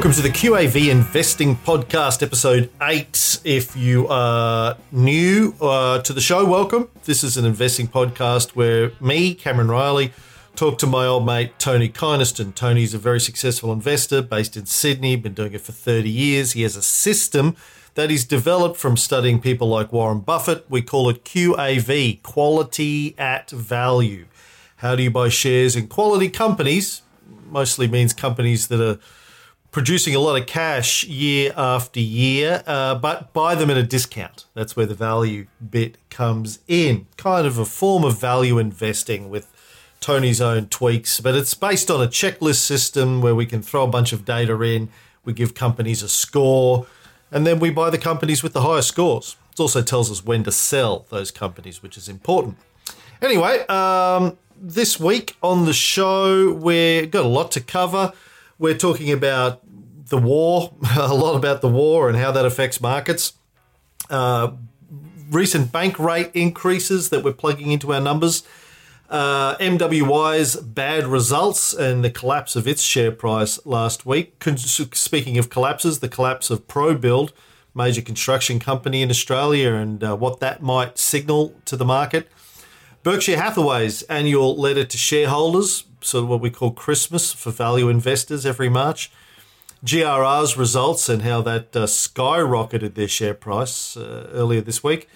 Welcome to the QAV Investing Podcast, episode 8. If you are new uh, to the show, welcome. This is an investing podcast where me, Cameron Reilly, talk to my old mate Tony Kynaston. Tony's a very successful investor based in Sydney, been doing it for 30 years. He has a system that he's developed from studying people like Warren Buffett. We call it QAV, quality at value. How do you buy shares in quality companies? Mostly means companies that are producing a lot of cash year after year, uh, but buy them at a discount. That's where the value bit comes in. Kind of a form of value investing with Tony's own tweaks, but it's based on a checklist system where we can throw a bunch of data in, we give companies a score, and then we buy the companies with the highest scores. It also tells us when to sell those companies, which is important. Anyway, um, this week on the show, we've got a lot to cover. We're talking about the war, a lot about the war and how that affects markets. Uh, recent bank rate increases that we're plugging into our numbers. Uh, MWI's bad results and the collapse of its share price last week. Speaking of collapses, the collapse of ProBuild, major construction company in Australia, and uh, what that might signal to the market. Berkshire Hathaway's annual letter to shareholders, sort of what we call Christmas for value investors every March. GRR's results and how that uh, skyrocketed their share price uh, earlier this week.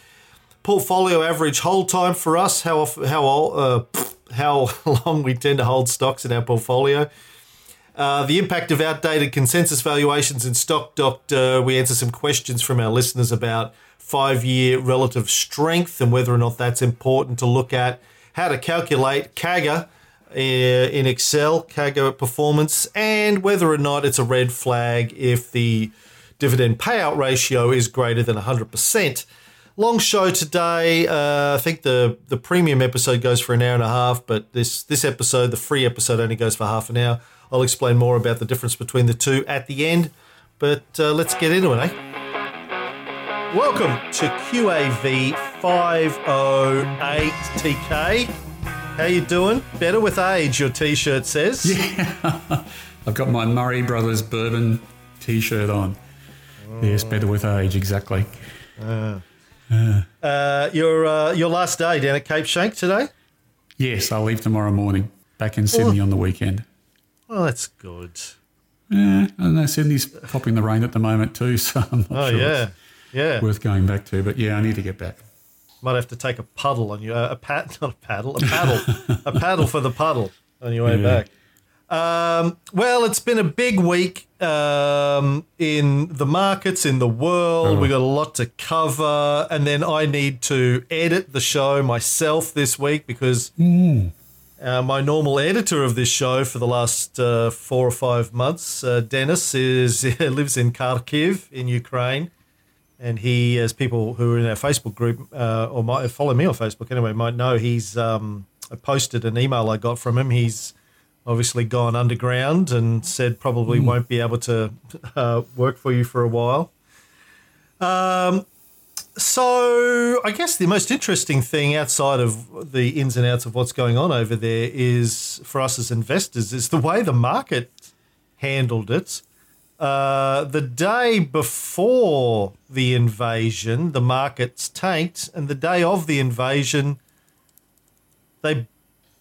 Portfolio average hold time for us, how how uh, how long we tend to hold stocks in our portfolio. Uh, the impact of outdated consensus valuations in Stock Doctor. We answer some questions from our listeners about five year relative strength and whether or not that's important to look at. How to calculate CAGR uh, in Excel, CAGR performance, and whether or not it's a red flag if the dividend payout ratio is greater than 100%. Long show today. Uh, I think the, the premium episode goes for an hour and a half, but this, this episode, the free episode, only goes for half an hour. I'll explain more about the difference between the two at the end, but uh, let's get into it, eh? Welcome to QAV 508 TK. How you doing? Better with age, your T-shirt says. Yeah, I've got my Murray Brothers bourbon T-shirt on. Oh. Yes, better with age, exactly. Uh, uh, your uh, your last day down at Cape Schanck today? Yes, I'll leave tomorrow morning. Back in Sydney oh. on the weekend. Well, that's good. Yeah, I know. Sydney's popping the rain at the moment too, so I'm not oh, sure. yeah, yeah. Worth going back to, but yeah, I need to get back. Might have to take a puddle on you. Uh, a pat, not a paddle, a paddle, a paddle for the puddle on your way yeah. back. Um, well, it's been a big week um, in the markets, in the world. Oh. We got a lot to cover, and then I need to edit the show myself this week because mm. uh, my normal editor of this show for the last uh, four or five months, uh, Dennis, is lives in Kharkiv in Ukraine and he, as people who are in our Facebook group uh, or might follow me on Facebook anyway, might know, he's um, posted an email I got from him. He's obviously gone underground and said probably mm. won't be able to uh, work for you for a while. Um, so I guess the most interesting thing outside of the ins and outs of what's going on over there is for us as investors is the way the market handled it. Uh, the day before the invasion, the markets tanked, and the day of the invasion, they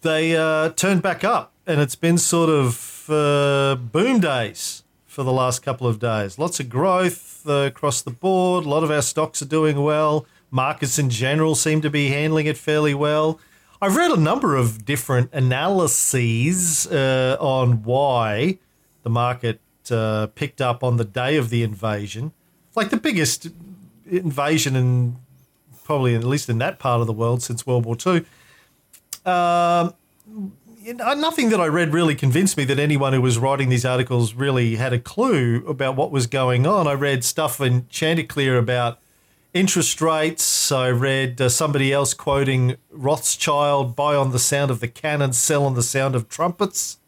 they uh, turned back up, and it's been sort of uh, boom days for the last couple of days. Lots of growth uh, across the board. A lot of our stocks are doing well. Markets in general seem to be handling it fairly well. I've read a number of different analyses uh, on why the market uh, picked up on the day of the invasion, like the biggest invasion in probably at least in that part of the world since World War II. Um, nothing that I read really convinced me that anyone who was writing these articles really had a clue about what was going on. I read stuff in Chanticleer about interest rates. I read uh, somebody else quoting Rothschild buy on the sound of the cannon, sell on the sound of trumpets.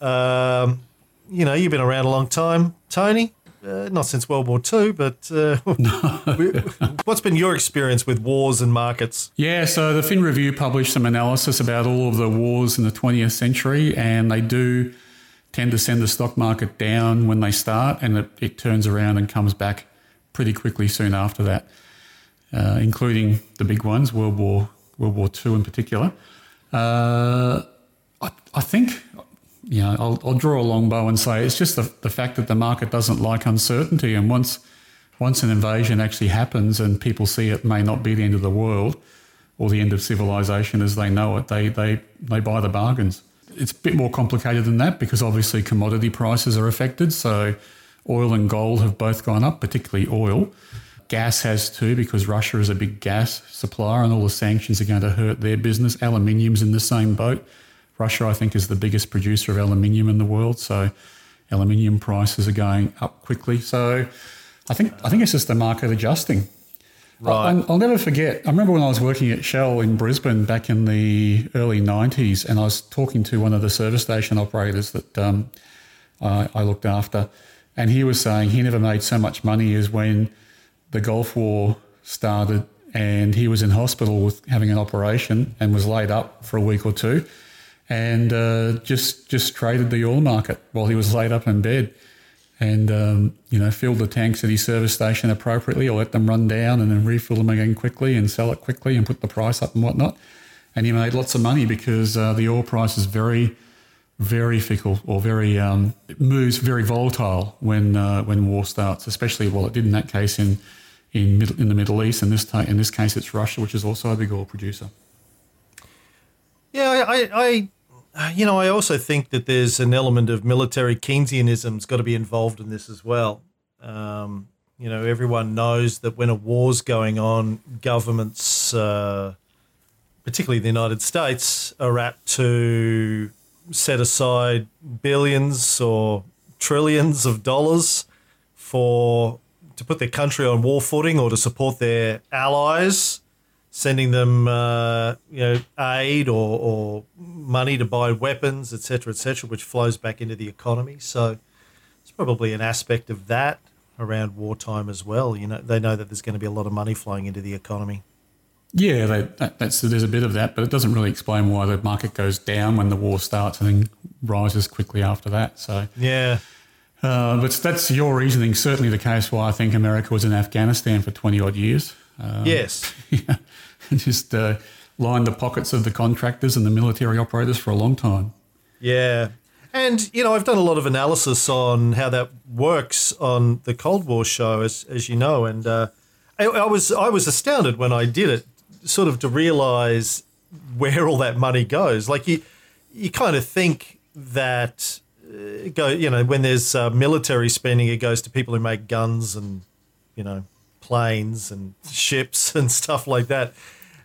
Um, you know, you've been around a long time, Tony. Uh, not since World War II, but uh, what's been your experience with wars and markets? Yeah, so the Fin Review published some analysis about all of the wars in the 20th century, and they do tend to send the stock market down when they start, and it, it turns around and comes back pretty quickly soon after that, uh, including the big ones, World War World War II in particular. Uh, I, I think you know, I'll, I'll, draw a long bow and say it's just the, the fact that the market doesn't like uncertainty. And once, once an invasion actually happens and people see it may not be the end of the world or the end of civilization as they know it, they, they, they buy the bargains. It's a bit more complicated than that because obviously commodity prices are affected. So oil and gold have both gone up, particularly oil. Gas has too because Russia is a big gas supplier and all the sanctions are going to hurt their business. Aluminium's in the same boat. Russia, I think, is the biggest producer of aluminium in the world. So aluminium prices are going up quickly. So I think I think it's just the market adjusting. Right. I'll, I'll never forget. I remember when I was working at Shell in Brisbane back in the early '90s, and I was talking to one of the service station operators that um, I, I looked after, and he was saying he never made so much money as when the Gulf War started, and he was in hospital with having an operation and was laid up for a week or two and uh, just just traded the oil market while he was laid up in bed, and um, you know filled the tanks at his service station appropriately, or let them run down and then refill them again quickly and sell it quickly and put the price up and whatnot. And he made lots of money because uh, the oil price is very, very fickle or very um, moves very volatile when uh, when war starts. Especially well, it did in that case in in middle, in the Middle East. In this ta- in this case, it's Russia, which is also a big oil producer. Yeah, I, I you know, I also think that there's an element of military Keynesianism's got to be involved in this as well. Um, you know, everyone knows that when a war's going on, governments, uh, particularly the United States, are apt to set aside billions or trillions of dollars for to put their country on war footing or to support their allies sending them uh, you know aid or, or money to buy weapons, etc., etc., which flows back into the economy. So it's probably an aspect of that around wartime as well. You know, they know that there's going to be a lot of money flowing into the economy. Yeah, they, that, that's there's a bit of that, but it doesn't really explain why the market goes down when the war starts and then rises quickly after that. So yeah. Uh, but that's your reasoning. Certainly, the case why I think America was in Afghanistan for twenty odd years. Um, yes. Yeah. just uh, lined the pockets of the contractors and the military operators for a long time. Yeah. And, you know, I've done a lot of analysis on how that works on the Cold War show, as, as you know. And uh, I, I, was I was astounded when I did it, sort of to realize where all that money goes. Like, you, you kind of think that, uh, go, you know, when there's uh, military spending, it goes to people who make guns and, you know, planes and ships and stuff like that.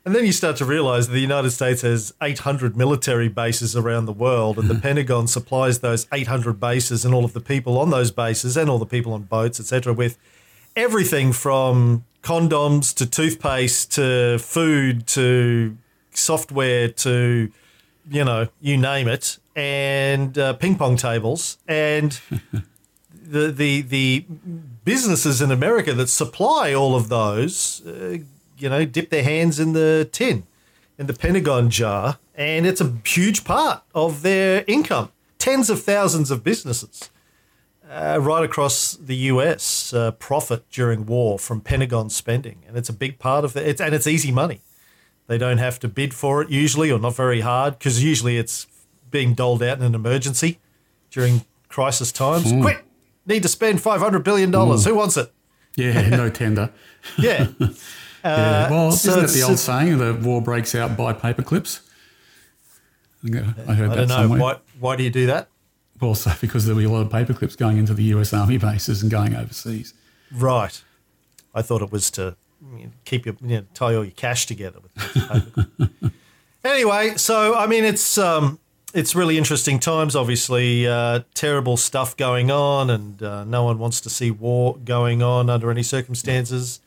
And then you start to realize the United States has 800 military bases around the world, and the Pentagon supplies those 800 bases and all of the people on those bases and all the people on boats, etc., with everything from condoms to toothpaste to food to software to, you know, you name it, and uh, ping pong tables. And the, the, the businesses in America that supply all of those. Uh, you know, dip their hands in the tin, in the Pentagon jar, and it's a huge part of their income. Tens of thousands of businesses uh, right across the US uh, profit during war from Pentagon spending, and it's a big part of it. And it's easy money. They don't have to bid for it usually, or not very hard, because usually it's being doled out in an emergency during crisis times. Mm. Quick, need to spend five hundred billion dollars. Mm. Who wants it? Yeah, no tender. yeah. Uh, Well, so isn't it the old saying, the war breaks out by paper clips? I heard I that know. Somewhere. Why, why do you do that? Well, so because there'll be a lot of paper clips going into the US Army bases and going overseas. Right. I thought it was to keep your, you know, tie all your cash together. With anyway, so, I mean, it's, um, it's really interesting times, obviously. Uh, terrible stuff going on, and uh, no one wants to see war going on under any circumstances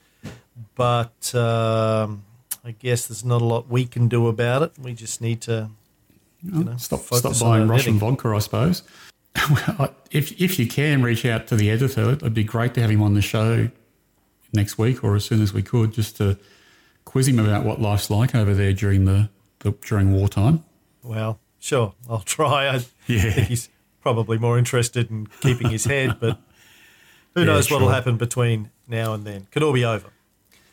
but um, I guess there's not a lot we can do about it. We just need to you know, stop stop buying Russian vodka, I suppose. if if you can reach out to the editor, it'd be great to have him on the show next week or as soon as we could, just to quiz him about what life's like over there during the, the during wartime. Well, sure, I'll try. I yeah. think he's probably more interested in keeping his head, but who Yeah, knows what'll sure. happen between now and then? Could all be over.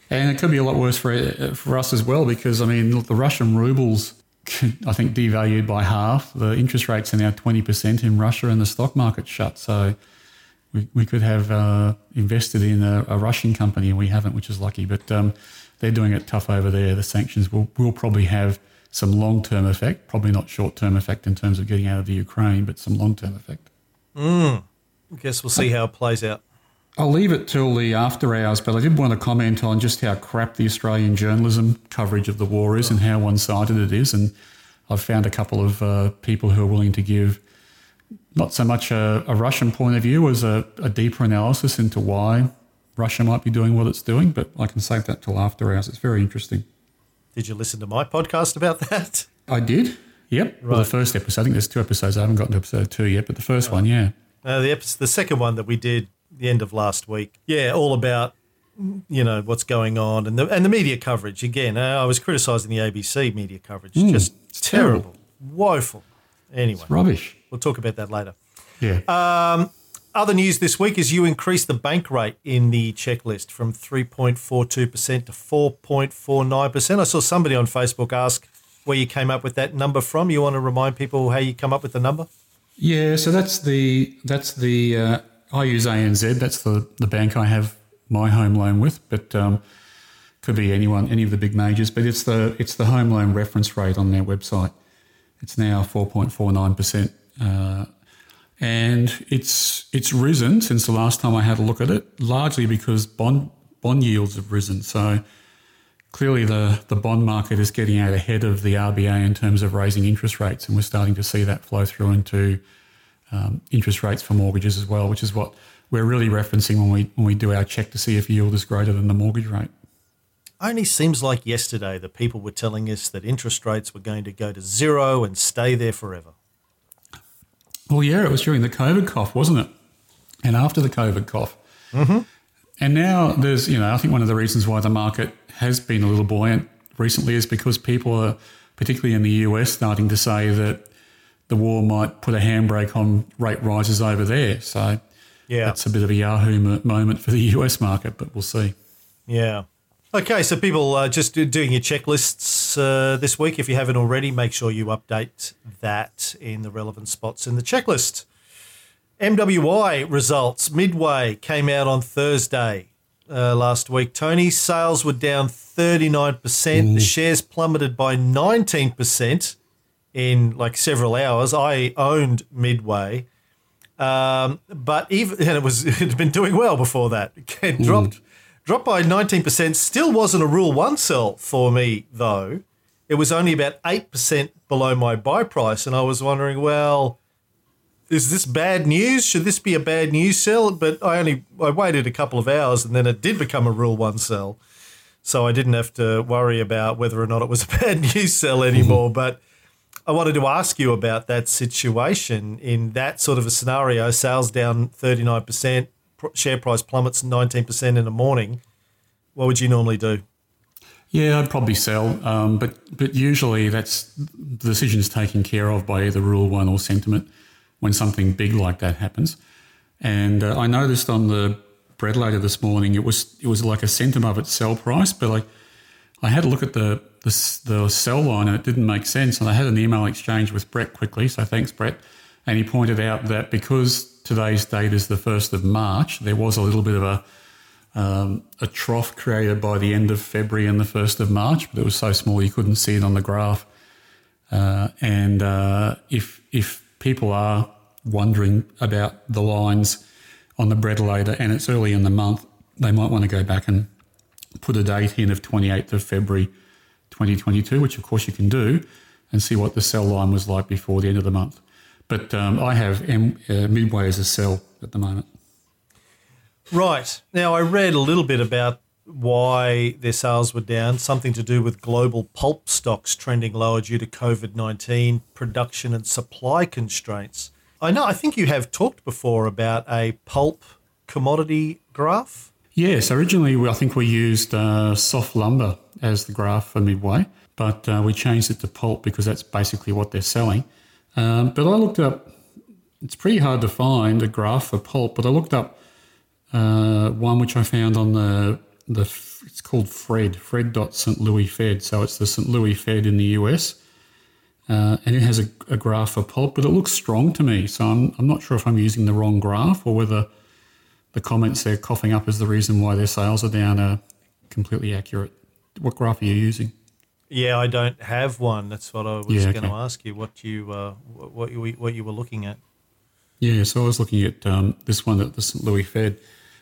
And it could be a lot worse for for us as well because I mean look, the Russian rubles I think devalued by half. The interest rates are now twenty percent in Russia, and the stock market's shut. So we, we could have uh, invested in a, a Russian company, and we haven't, which is lucky. But um, they're doing it tough over there. The sanctions will will probably have some long term effect, probably not short term effect in terms of getting out of the Ukraine, but some long term effect. I guess we'll see how it plays out. I'll leave it till the after hours, but I did want to comment on just how crap the Australian journalism coverage of the war is and how one sided it is. And I've found a couple of uh, people who are willing to give not so much a, a Russian point of view as a, a deeper analysis into why Russia might be doing what it's doing, but I can save that till after hours. It's very interesting. Did you listen to my podcast about that? I did. Yep. Well, the first episode. I think there's two episodes. I haven't gotten to episode two yet, but the first one, yeah. Uh, the episode, the second one that we did the end of last week. Yeah, all about you know what's going on and the and the media coverage. Again, uh, I was criticising the ABC media coverage. Just it's terrible, terrible. woeful. Anyway, Rubbish. we'll talk about that later. Yeah. Other news this week is you increased the bank rate in the checklist from 3.42% to 4.49%. I saw somebody on Facebook ask where you came up with that number from. You want to remind people how you come up with the number? Yeah, so that's the that's the uh, I use ANZ. That's the the bank I have my home loan with, but um, could be anyone, any of the big majors. But it's the it's the home loan reference rate on their website. It's now four point four nine percent, uh, and it's it's risen since the last time I had a look at it, largely because bond bond yields have risen. So clearly the, the bond market is getting out ahead of the RBA in terms of raising interest rates, and we're starting to see that flow through into um, interest rates for mortgages as well, which is what we're really referencing when we when we do our check to see if yield is greater than the mortgage rate. Only seems like yesterday that people were telling us that interest rates were going to go to zero and stay there forever. Well, yeah, it was during the COVID cough, wasn't it? And after the COVID cough. Mm-hmm. And now there's, you know, I think one of the reasons why the market has been a little buoyant recently is because people are, particularly in the US, starting to say that the war might put a handbrake on rate rises over there. So Yeah. that's a bit of a Yahoo moment for the US market, but we'll see. Yeah. Okay, so people uh, just doing your checklists uh, this week. If you haven't already, make sure you update that in the relevant spots in the checklist. MWI results midway came out on Thursday uh, last week. Tony sales were down 39%. The shares plummeted by 19% in like several hours. I owned Midway. Um, but even and it was it had been doing well before that. It dropped dropped by nineteen percent. Still wasn't a rule one sell for me though. It was only about eight percent below my buy price, and I was wondering, well, is this bad news? Should this be a bad news sell? But I only I waited a couple of hours, and then it did become a rule one sell, so I didn't have to worry about whether or not it was a bad news sell anymore. But I wanted to ask you about that situation in that sort of a scenario. Sales down 39%, pr- share price plummets 19% in the morning. What would you normally do? Yeah, I'd probably sell, um, but but usually that's the decision's taken care of by either Rule One or sentiment when something big like that happens. And uh, I noticed on the bread later this morning, it was it was like a centime of its sell price, but like I had a look at the, the the sell line and it didn't make sense. And I had an email exchange with Brett quickly, so thanks Brett. And he pointed out that because today's date is the first of March, there was a little bit of a um, a trough created by the end of February and the 1st of March, but it was so small you couldn't see it on the graph. Uh, and uh, if, if people are wondering about the lines on the bread later and it's early in the month, they might want to go back and put a date in of 28th of February 2022, which of course you can do, and see what the sell line was like before the end of the month. But um, I have M, uh, Midway as a sell at the moment. Right. Now, I read a little bit about why their sales were down, something to do with global pulp stocks trending lower due to COVID 19 production and supply constraints. I know, I think you have talked before about a pulp commodity graph. Yes, originally we- I think we used uh, soft lumber as the graph for Midway, but uh, we changed it to pulp because that's basically what they're selling. Um, but I looked up it's pretty hard to find a graph for pulp, but I looked up uh, one which I found on the the it's called Fred Fred.St Louis Fed. So it's the St Louis Fed in the US, uh, and it has a, a, graph for pulp, but it looks strong to me. So I'm I'm not sure if I'm using the wrong graph or whether the comments they're coughing up is the reason why their sales are down are completely accurate. What graph are you using? Yeah, I don't have one. That's what I was yeah, okay. going to ask you. What you uh, what you what you were looking at? Yeah, so I was looking at um, this one at the St. Louis Fed,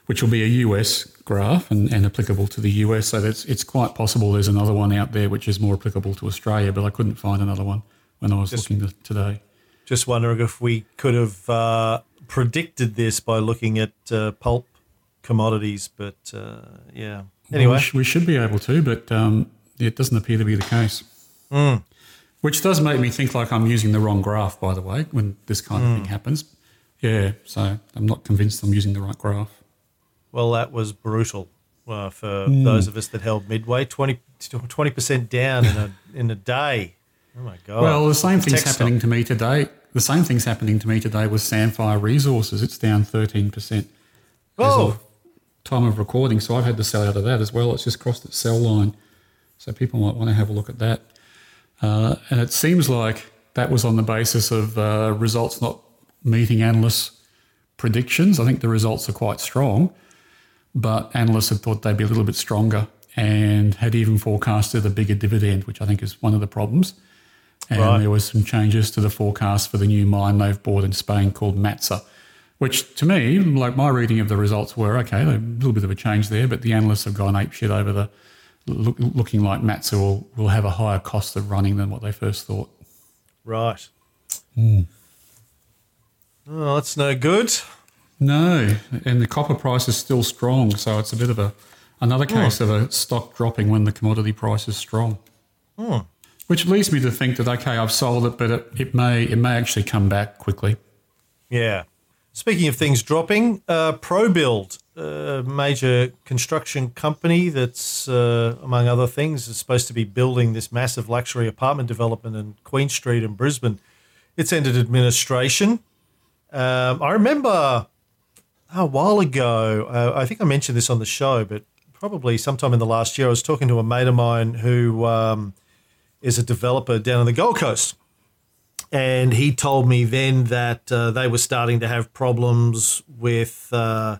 which will be a US graph and, and applicable to the US. So that's it's quite possible there's another one out there which is more applicable to Australia, but I couldn't find another one when I was just, looking to, today. Just wondering if we could have uh, predicted this by looking at uh, pulp commodities, but uh, yeah. Anyway, well, we, sh- we, should be able to, but um, it doesn't appear to be the case. Mm. Which does make me think like I'm using the wrong graph, by the way, when this kind mm. of thing happens. Yeah, so I'm not convinced I'm using the right graph. Well, that was brutal uh, for mm. those of us that held Midway. 20 percent down in a in a day. Oh my god! Well, the same thing's happening to me today. The same thing's happening to me today with Sandfire Resources. It's down thirteen percent. Oh, time of recording, so I've had to sell out of that as well. It's just crossed its sell line, so people might want to have a look at that. Uh, and it seems like that was on the basis of uh, results not meeting analysts' predictions. I think the results are quite strong, but analysts had thought they'd be a little bit stronger and had even forecasted a bigger dividend, which I think is one of the problems. And right. there was some changes to the forecast for the new mine they've bought in Spain called Matsa, which to me, like my reading of the results were okay, a little bit of a change there, but the analysts have gone ape shit over the look, looking like Matsa will, will have a higher cost of running than what they first thought. Right. Mm. Oh, that's no good. No, and the copper price is still strong, so it's a bit of a another hmm. case of a stock dropping when the commodity price is strong. Hmm. Which leads me to think that okay, I've sold it, but it, it may it may actually come back quickly. Yeah. Speaking of things dropping, uh, ProBuild, a major construction company that's, uh, among other things, is supposed to be building this massive luxury apartment development in Queen Street in Brisbane. It's entered administration. Um, I remember a while ago, uh, I think I mentioned this on the show, but probably sometime in the last year, I was talking to a mate of mine who um, is a developer down on the Gold Coast. And he told me then that uh, they were starting to have problems with uh,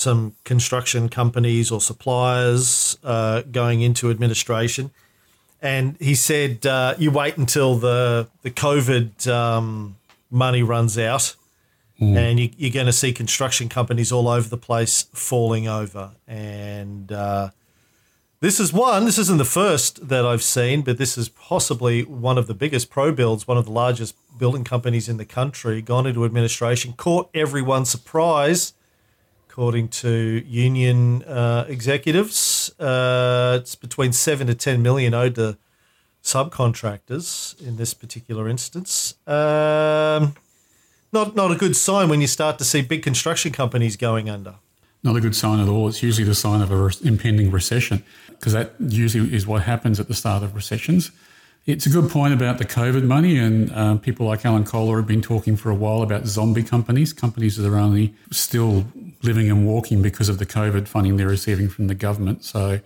some construction companies or suppliers uh, going into administration. And he said, uh, you wait until the, the COVID um, money runs out Mm. And you, are going to see construction companies all over the place falling over. And uh, this is one, this isn't the first that I've seen, but this is possibly one of the biggest ProBuild's, one of the largest building companies in the country, gone into administration, caught everyone surprise, according to union uh, executives. Uh, it's between 7 to 10 million owed to subcontractors in this particular instance. Um, not not a good sign when you start to see big construction companies going under. Not a good sign at all. It's usually the sign of an impending recession because that usually is what happens at the start of recessions. It's a good point about the COVID money, and um, people like Alan Kohler have been talking for a while about zombie companies, companies that are only still living and walking because of the COVID funding they're receiving from the government. So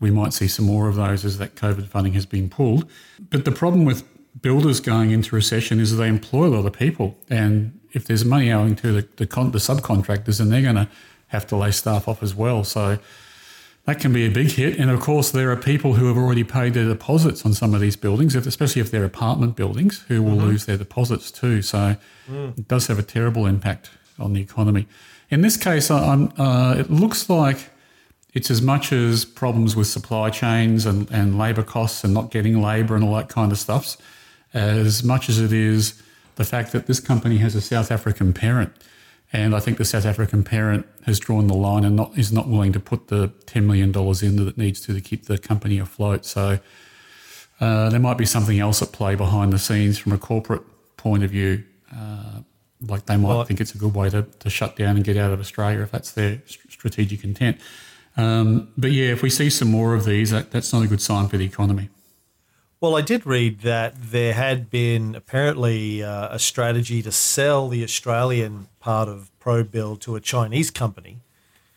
we might see some more of those as that COVID funding has been pulled. But the problem with builders going into recession is they employ a lot of people, and if there's money owing to the the, con- the subcontractors, then they're going to have to lay staff off as well. So that can be a big hit. And of course, there are people who have already paid their deposits on some of these buildings, especially if they're apartment buildings, who will mm-hmm. lose their deposits too. So mm. it does have a terrible impact on the economy. In this case, uh, it looks like it's as much as problems with supply chains and, and labour costs and not getting labour and all that kind of stuff as much as it is the fact that this company has a South African parent. And I think the South African parent has drawn the line and not, is not willing to put the $10 million in that it needs to to keep the company afloat. So uh, there might be something else at play behind the scenes from a corporate point of view. Uh, like they might well, think it's a good way to, to shut down and get out of Australia if that's their strategic intent. Um, but yeah, if we see some more of these, that, that's not a good sign for the economy. Well, I did read that there had been apparently uh, a strategy to sell the Australian part of ProBuild to a Chinese company,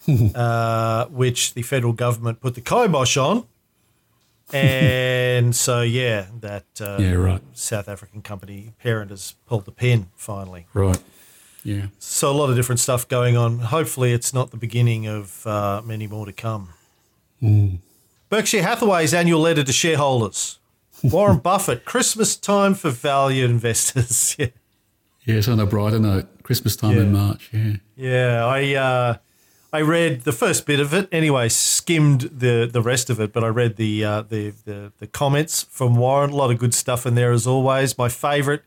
uh, which the federal government put the kibosh on. And so, yeah, that uh, Yeah, right. South African company parent has pulled the pin finally. Right. Yeah. So, a lot of different stuff going on. Hopefully, it's not the beginning of uh, many more to come. Berkshire Hathaway's annual letter to shareholders. Warren Buffett, Christmas time for value investors. yeah. Yes, on a brighter note, Christmas time in March. Yeah. Yeah, I uh, I read the first bit of it. Anyway, skimmed the the rest of it, but I read the uh, the, the the comments from Warren. A lot of good stuff in there as always. My favourite,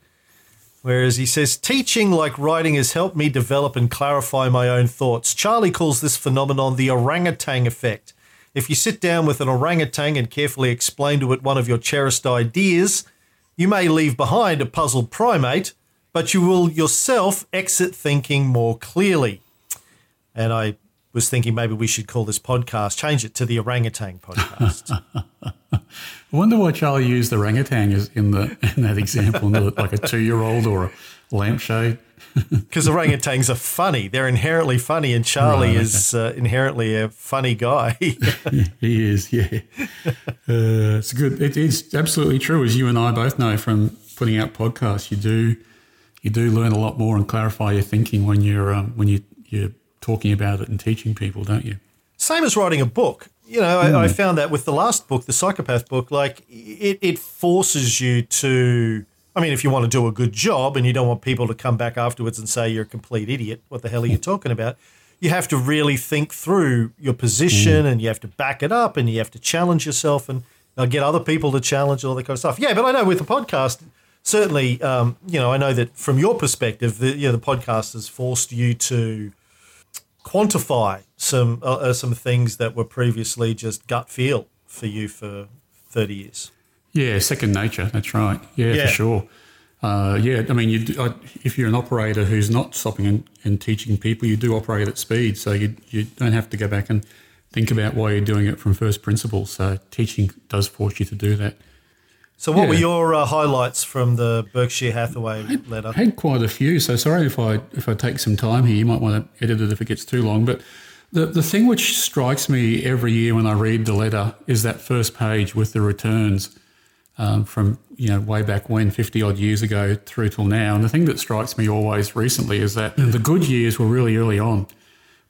whereas he says, "Teaching like writing has helped me develop and clarify my own thoughts." Charlie calls this phenomenon the orangutan effect. If you sit down with an orangutan and carefully explain to it one of your cherished ideas, you may leave behind a puzzled primate, but you will yourself exit thinking more clearly. And I was thinking maybe we should call this podcast, change it to the orangutan podcast. I wonder why Charlie used the orangutan as in the in that example, not like a two year old or a lampshade. Because orangutans are funny. They're inherently funny, and Charlie Right, okay. is uh, inherently a funny guy. He is, yeah. Uh, it's good. It is absolutely true, as you and I both know from putting out podcasts. You do, you do learn a lot more and clarify your thinking when you're um, when you you're talking about it and teaching people, don't you? Same as writing a book. You know, I, I found that with the last book, the psychopath book, like it, it forces you to. I mean, if you want to do a good job and you don't want people to come back afterwards and say you're a complete idiot, what the hell are you talking about? You have to really think through your position and you have to back it up and you have to challenge yourself and uh, get other people to challenge all that kind of stuff. Yeah, but I know with the podcast, certainly, um, you know, I know that from your perspective, the, you know, the podcast has forced you to quantify some uh, uh, some things that were previously just gut feel for you for 30 years. Yeah, second nature. That's right. Yeah, Yeah. for sure. Uh, yeah, I mean, you I, if you're an operator who's not stopping and, and teaching people, you do operate at speed, so you you don't have to go back and think about why you're doing it from first principles. So teaching does force you to do that. So, what were your uh, highlights from the Berkshire Hathaway letter? I had quite a few, so sorry if I if I take some time here. You might want to edit it if it gets too long. But the the thing which strikes me every year when I read the letter is that first page with the returns um, from you know way back when, fifty odd years ago through till now. And the thing that strikes me always recently is that the good years were really early on,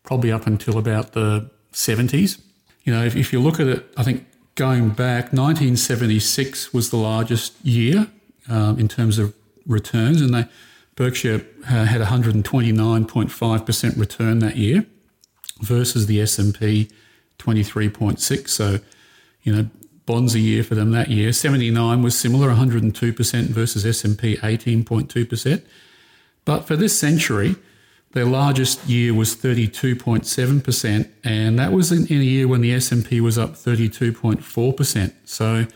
probably up until about the seventies. You know, if, if you look at it, I think going back, 1976 was the largest year um, in terms of returns, and they, Berkshire uh, had 129.5% return that year versus the S&P 23.6. So, you know, bonds a year for them that year. 79 was similar, 102% versus S&P 18.2%. But for this century, their largest year was 32.7%, and that was in, in a year when the S&P was up 32.4%. So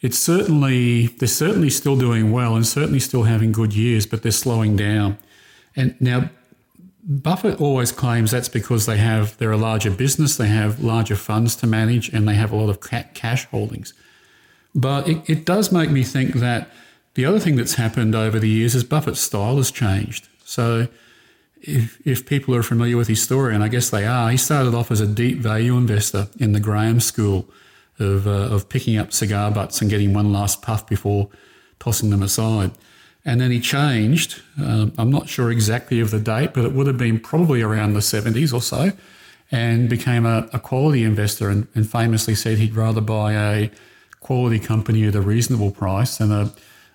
it's certainly they're certainly still doing well and certainly still having good years, but they're slowing down. And now Buffett always claims that's because they have they're a larger business, they have larger funds to manage, and they have a lot of cash holdings. But it, it does make me think that the other thing that's happened over the years is Buffett's style has changed. So if, if people are familiar with his story, and I guess they are, he started off as a deep value investor in the Graham School of, uh, of picking up cigar butts and getting one last puff before tossing them aside. And then he changed. Um, I'm not sure exactly of the date, but it would have been probably around the 70s or so, and became a, a quality investor and, and famously said he'd rather buy a quality company at a reasonable price than a,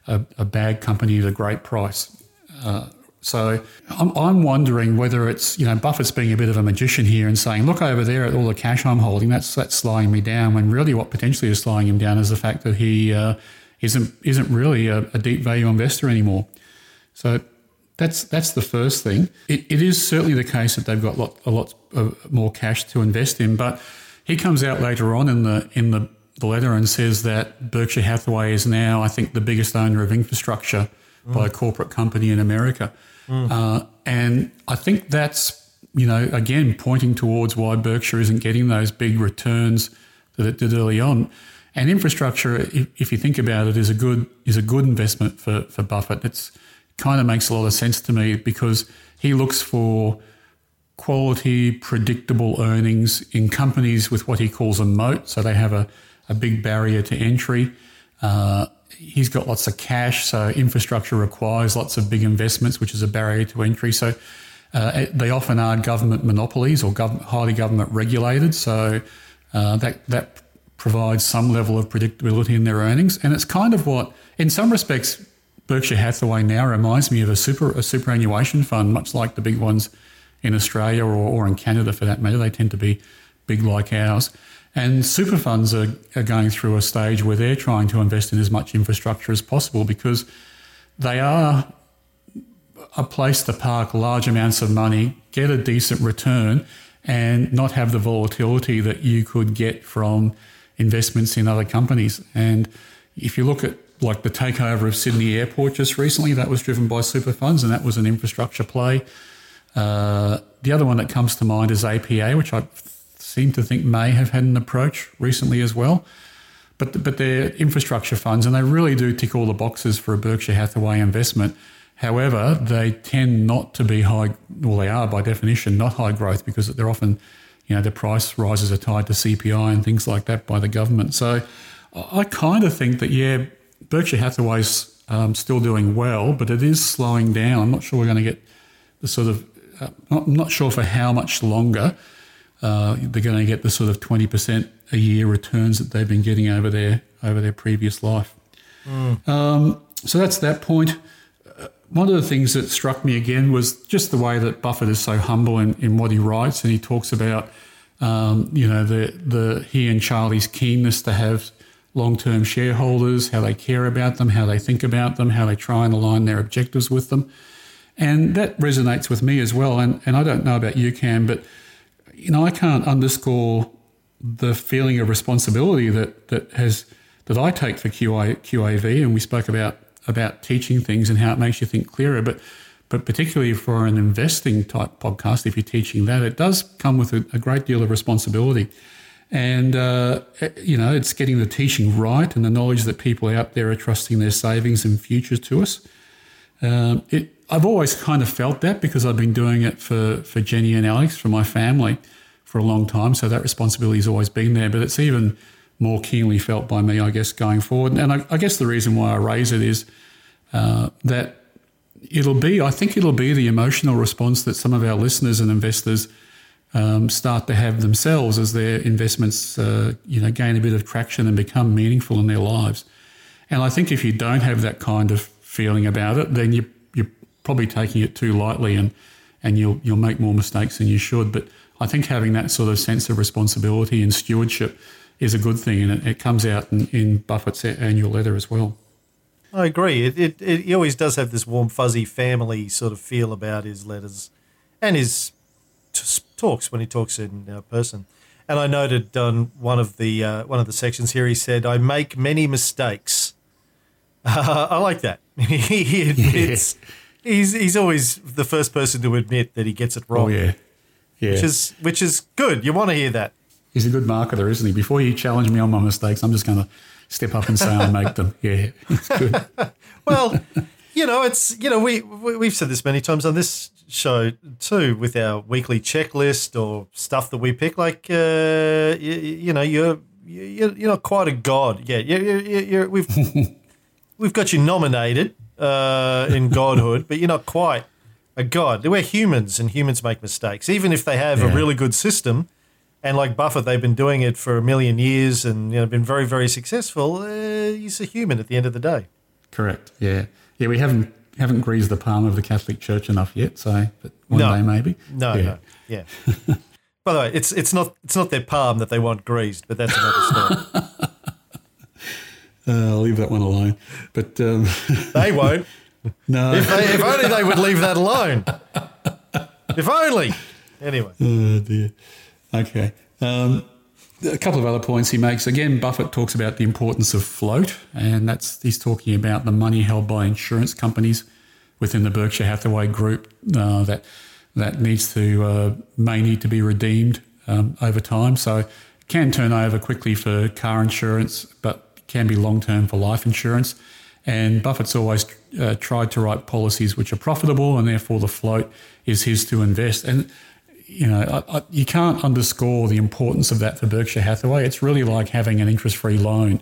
a, a bad company at a great price. Uh, so I'm, I'm wondering whether it's you know Buffett's being a bit of a magician here and saying, look over there at all the cash I'm holding, that's that's slowing me down. When really what potentially is slowing him down is the fact that he uh, isn't isn't really a, a deep value investor anymore. So that's that's the first thing. It, it is certainly the case that they've got lot, a lot of more cash to invest in, but he comes out later on in the in the, the letter and says that Berkshire Hathaway is now, I think, the biggest owner of infrastructure by a corporate company in America, uh, and I think that's you know again pointing towards why Berkshire isn't getting those big returns that it did early on. And infrastructure, if, if you think about it, is a good is a good investment for for Buffett. It's kind of makes a lot of sense to me because he looks for quality, predictable earnings in companies with what he calls a moat. So they have a, a big barrier to entry. Uh, he's got lots of cash, so infrastructure requires lots of big investments, which is a barrier to entry. So uh, they often are government monopolies or gov- highly government regulated. So uh, that that provides some level of predictability in their earnings, and it's kind of what, in some respects, Berkshire Hathaway now reminds me of a super a superannuation fund, much like the big ones in Australia or, or in Canada for that matter. They tend to be big like ours. And super funds are, are going through a stage where they're trying to invest in as much infrastructure as possible because they are a place to park large amounts of money, get a decent return, and not have the volatility that you could get from investments in other companies. And if you look at like the takeover of Sydney Airport just recently, that was driven by super funds, and that was an infrastructure play. Uh, the other one that comes to mind is APA, which I seem to think may have had an approach recently as well. But, but they're infrastructure funds and they really do tick all the boxes for a Berkshire Hathaway investment. However, they tend not to be high, well, they are by definition not high growth because they're often, you know, the price rises are tied to CPI and things like that by the government. So I kind of think that, yeah, Berkshire Hathaway's um, still doing well, but it is slowing down. I'm not sure we're going to get the sort of, uh, I'm not sure for how much longer uh, they're going to get the sort of 20% a year returns that they've been getting over their over their previous life. Mm. Um, so that's that point. Uh, one of the things that struck me again was just the way that Buffett is so humble in, in what he writes, and he talks about um, you know the the he and Charlie's keenness to have long term shareholders, how they care about them, how they think about them, how they try and align their objectives with them, and that resonates with me as well. And and I don't know about you, Cam, but you know, I can't underscore the feeling of responsibility that that has that I take for QI, QAV, and we spoke about about teaching things and how it makes you think clearer. But but particularly for an investing type podcast, if you're teaching that, it does come with a, a great deal of responsibility. And uh, you know, it's getting the teaching right and the knowledge that people out there are trusting their savings and futures to us. Um, it, I've always kind of felt that because I've been doing it for, for Jenny and Alex, for my family, for a long time. So that responsibility has always been there. But it's even more keenly felt by me, I guess, going forward. And I, I guess the reason why I raise it is uh, that it'll be, I think it'll be the emotional response that some of our listeners and investors um, start to have themselves as their investments, uh, you know, gain a bit of traction and become meaningful in their lives. And I think if you don't have that kind of feeling about it, then you probably taking it too lightly and and you'll you'll make more mistakes than you should. But I think having that sort of sense of responsibility and stewardship is a good thing, and it, it comes out in, in, Buffett's annual letter as well. I agree. It, it, it he always does have this warm, fuzzy family sort of feel about his letters and his t- talks when he talks in uh, person. And I noted on one of the uh, one of the sections here, he said, "I make many mistakes." Uh, I like that. he admits. Yeah he's he's always the first person to admit that he gets it wrong. Oh yeah, yeah. Which is which is good. You want to hear that. He's a good marketer, isn't he? Before you challenge me on my mistakes, I'm just going to step up and say I make them. Yeah, it's good. well, you know, it's you know we, we have said this many times on this show too with our weekly checklist or stuff that we pick. Like uh, you, you know, you're you're, you're not quite a god. Yeah, you're, you're, you're we've we've got you nominated uh, in godhood, but you're not quite a god. We're humans, and humans make mistakes, even if they have yeah. a really good system. And like Buffett, they've been doing it for a million years, and you know, been very, very successful. Uh, he's a human at the end of the day. Correct. Yeah. Yeah. We haven't haven't greased the palm of the Catholic Church enough yet. So, but one no. day maybe. No. Yeah. No. Yeah. By the way, it's it's not it's not their palm that they want greased, but that's another story. Uh, I'll leave that one alone. But um, they won't. No. If, they, if, only they would leave that alone. If only. Anyway. Oh dear. Okay. Um, a couple of other points he makes. Again, Buffett talks about the importance of float, and that's he's talking about the money held by insurance companies within the Berkshire Hathaway group uh, that that needs to uh, may need to be redeemed um, over time. So can turn over quickly for car insurance, but can be long term for life insurance. And Buffett's always uh, tried to write policies which are profitable, and therefore the float is his to invest. And you know, I, I, you can't underscore the importance of that for Berkshire Hathaway. It's really like having an interest-free loan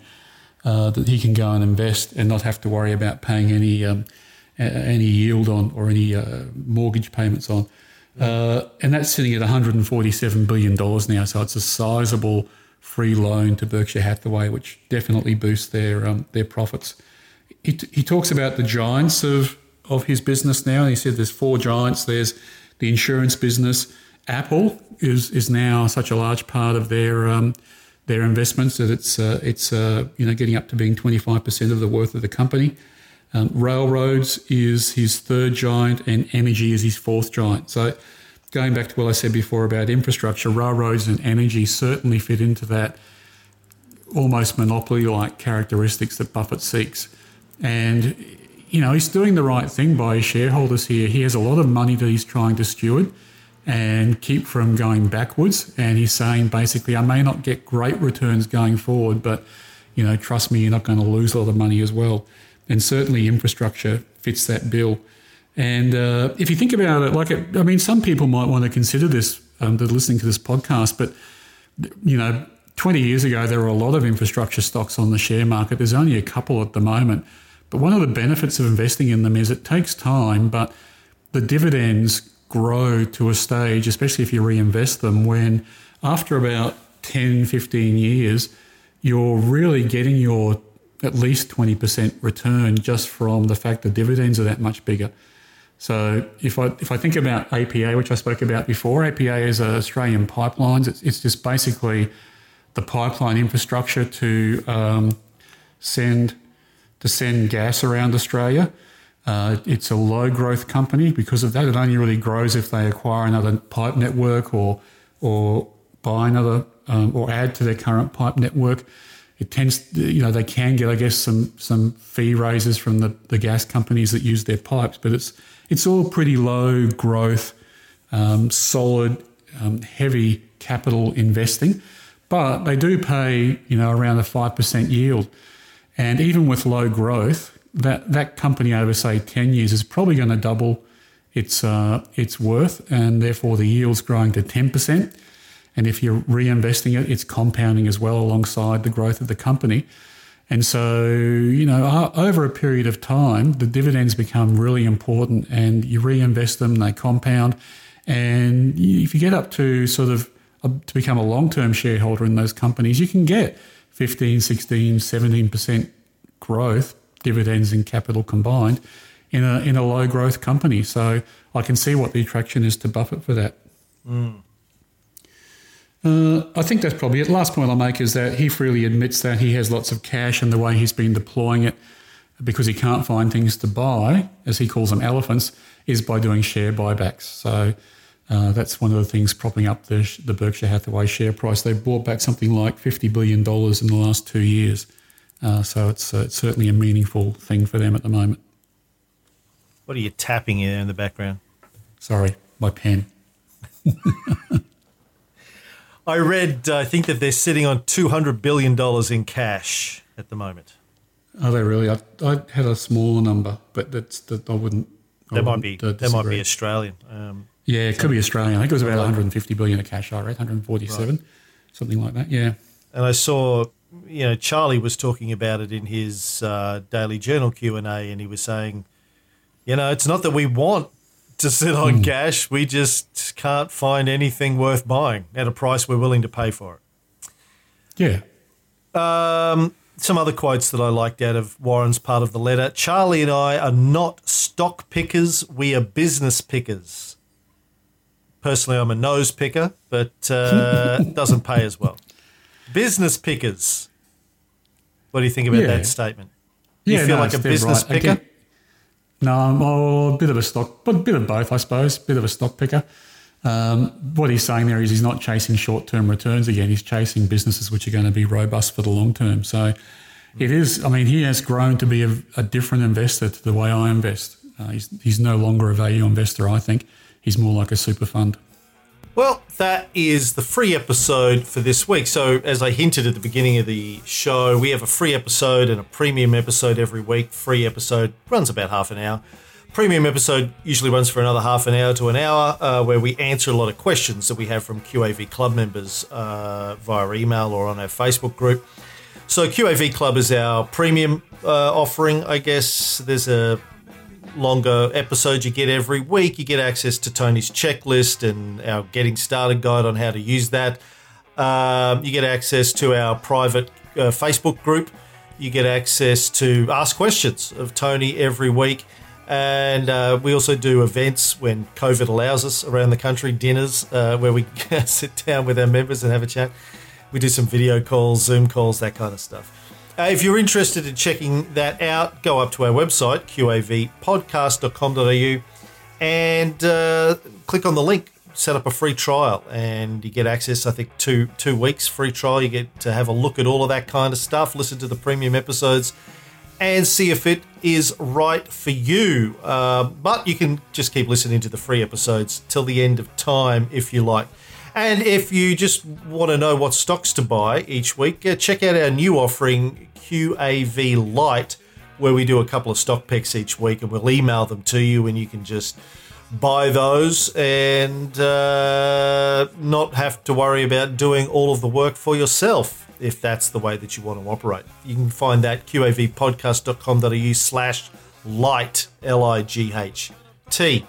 uh, that he can go and invest and not have to worry about paying any um, any yield on or any uh, mortgage payments on. Uh, and that's sitting at $147 billion now. So it's a sizable free loan to Berkshire Hathaway, which definitely boosts their um, their profits. He, t- he talks about the giants of, of his business now. He said there's four giants. There's the insurance business. Apple is is now such a large part of their um, their investments that it's uh, it's uh, you know getting up to being 25% of the worth of the company. Um, railroads is his third giant, and energy is his fourth giant. So, going back to what I said before about infrastructure, railroads and energy certainly fit into that almost monopoly like characteristics that Buffett seeks. And, you know, he's doing the right thing by his shareholders here. He has a lot of money that he's trying to steward and keep from going backwards. And he's saying basically, I may not get great returns going forward, but, you know, trust me, you're not going to lose a lot of money as well and certainly infrastructure fits that bill. And uh, if you think about it, like, it, I mean, some people might want to consider this, um, are listening to this podcast, but, you know, 20 years ago, there were a lot of infrastructure stocks on the share market. There's only a couple at the moment. But one of the benefits of investing in them is it takes time, but the dividends grow to a stage, especially if you reinvest them, when after about 10, 15 years, you're really getting your at least 20% return just from the fact that dividends are that much bigger. So if I if I think about APA, which I spoke about before, APA is Australian pipelines. It's, it's just basically the pipeline infrastructure to um, send to send gas around Australia. Uh, it's a low growth company because of that. It only really grows if they acquire another pipe network or or buy another um, or add to their current pipe network it tends, you know, they can get, I guess, some some fee raises from the, the gas companies that use their pipes, but it's it's all pretty low growth, um, solid, um, heavy capital investing, but they do pay, you know, around a five percent yield, and even with low growth, that that company over say ten years is probably going to double its uh, its worth, and therefore the yield's growing to ten percent. And if you're reinvesting it, it's compounding as well alongside the growth of the company. And so, you know, over a period of time, the dividends become really important and you reinvest them, they compound. And if you get up to sort of a, to become a long term shareholder in those companies, you can get 15, 16, 17% growth, dividends and capital combined, in a, in a low growth company. So I can see what the attraction is to Buffett for that. Mm. Uh, I think that's probably it. Last point I'll make is that he freely admits that he has lots of cash and the way he's been deploying it because he can't find things to buy, as he calls them elephants, is by doing share buybacks. So uh, that's one of the things propping up the, the Berkshire Hathaway share price. They've bought back something like $50 billion in the last two years. Uh, so it's, uh, it's certainly a meaningful thing for them at the moment. What are you tapping there in the background? Sorry, my pen. I read, uh, I think that they're sitting on $200 billion in cash at the moment. Are they really? I, I had a smaller number, but that's that I wouldn't. I that might be. Uh, that might be Australian. Um, yeah, it could be Australian. I think it was about 150 billion of cash. I read 147, right. something like that. Yeah. And I saw, you know, Charlie was talking about it in his uh, daily journal Q and A, and he was saying, you know, it's not that we want to sit on mm. cash. We just can't find anything worth buying at a price we're willing to pay for it. Yeah. Um, some other quotes that I liked out of Warren's part of the letter. Charlie and I are not stock pickers, we are business pickers. Personally, I'm a nose picker, but uh, doesn't pay as well. Business pickers. What do you think about yeah. that statement? You yeah, feel no, like a business right. picker? Again, no, I'm oh, a bit of a stock, but a bit of both, I suppose. Bit of a stock picker. Um, what he's saying there is he's not chasing short term returns again. He's chasing businesses which are going to be robust for the long term. So it is, I mean, he has grown to be a, a different investor to the way I invest. Uh, he's, he's no longer a value investor, I think. He's more like a super fund. Well, that is the free episode for this week. So, as I hinted at the beginning of the show, we have a free episode and a premium episode every week. Free episode runs about half an hour. Premium episode usually runs for another half an hour to an hour, uh, where we answer a lot of questions that we have from QAV Club members uh, via email or on our Facebook group. So, QAV Club is our premium uh, offering, I guess. There's a longer episodes you get every week. You get access to Tony's checklist and our getting started guide on how to use that. Um, you get access to our private uh, Facebook group. You get access to ask questions of Tony every week. And uh, we also do events when COVID allows us around the country, dinners uh, where we sit down with our members and have a chat. We do some video calls, Zoom calls, that kind of stuff. Uh, if you're interested in checking that out, go up to our website, qavpodcast.com.au, and uh, click on the link. Set up a free trial, and you get access. I think two two weeks free trial. You get to have a look at all of that kind of stuff. Listen to the premium episodes, and see if it is right for you. Uh, but you can just keep listening to the free episodes till the end of time if you like. And if you just want to know what stocks to buy each week, uh, check out our new offering, QAV Lite, where we do a couple of stock picks each week and we'll email them to you and you can just buy those and uh, not have to worry about doing all of the work for yourself if that's the way that you want to operate. You can find that qavpodcast.com.au slash light, L I G H T.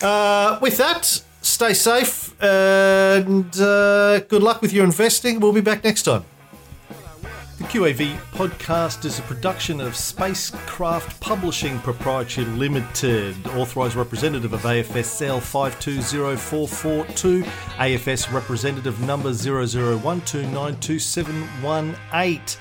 Uh, with that, stay safe and uh, good luck with your investing. We'll be back next time. The QAV podcast is a production of Spacecraft Publishing Proprietary Limited, authorised representative of AFSL 520442, AFS representative number 0012922718.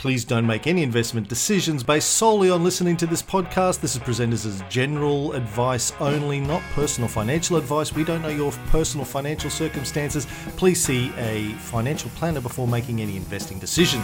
Please don't make any investment decisions based solely on listening to this podcast. This is presented as general advice only, not personal financial advice. We don't know your personal financial circumstances. Please see a financial planner before making any investing decisions.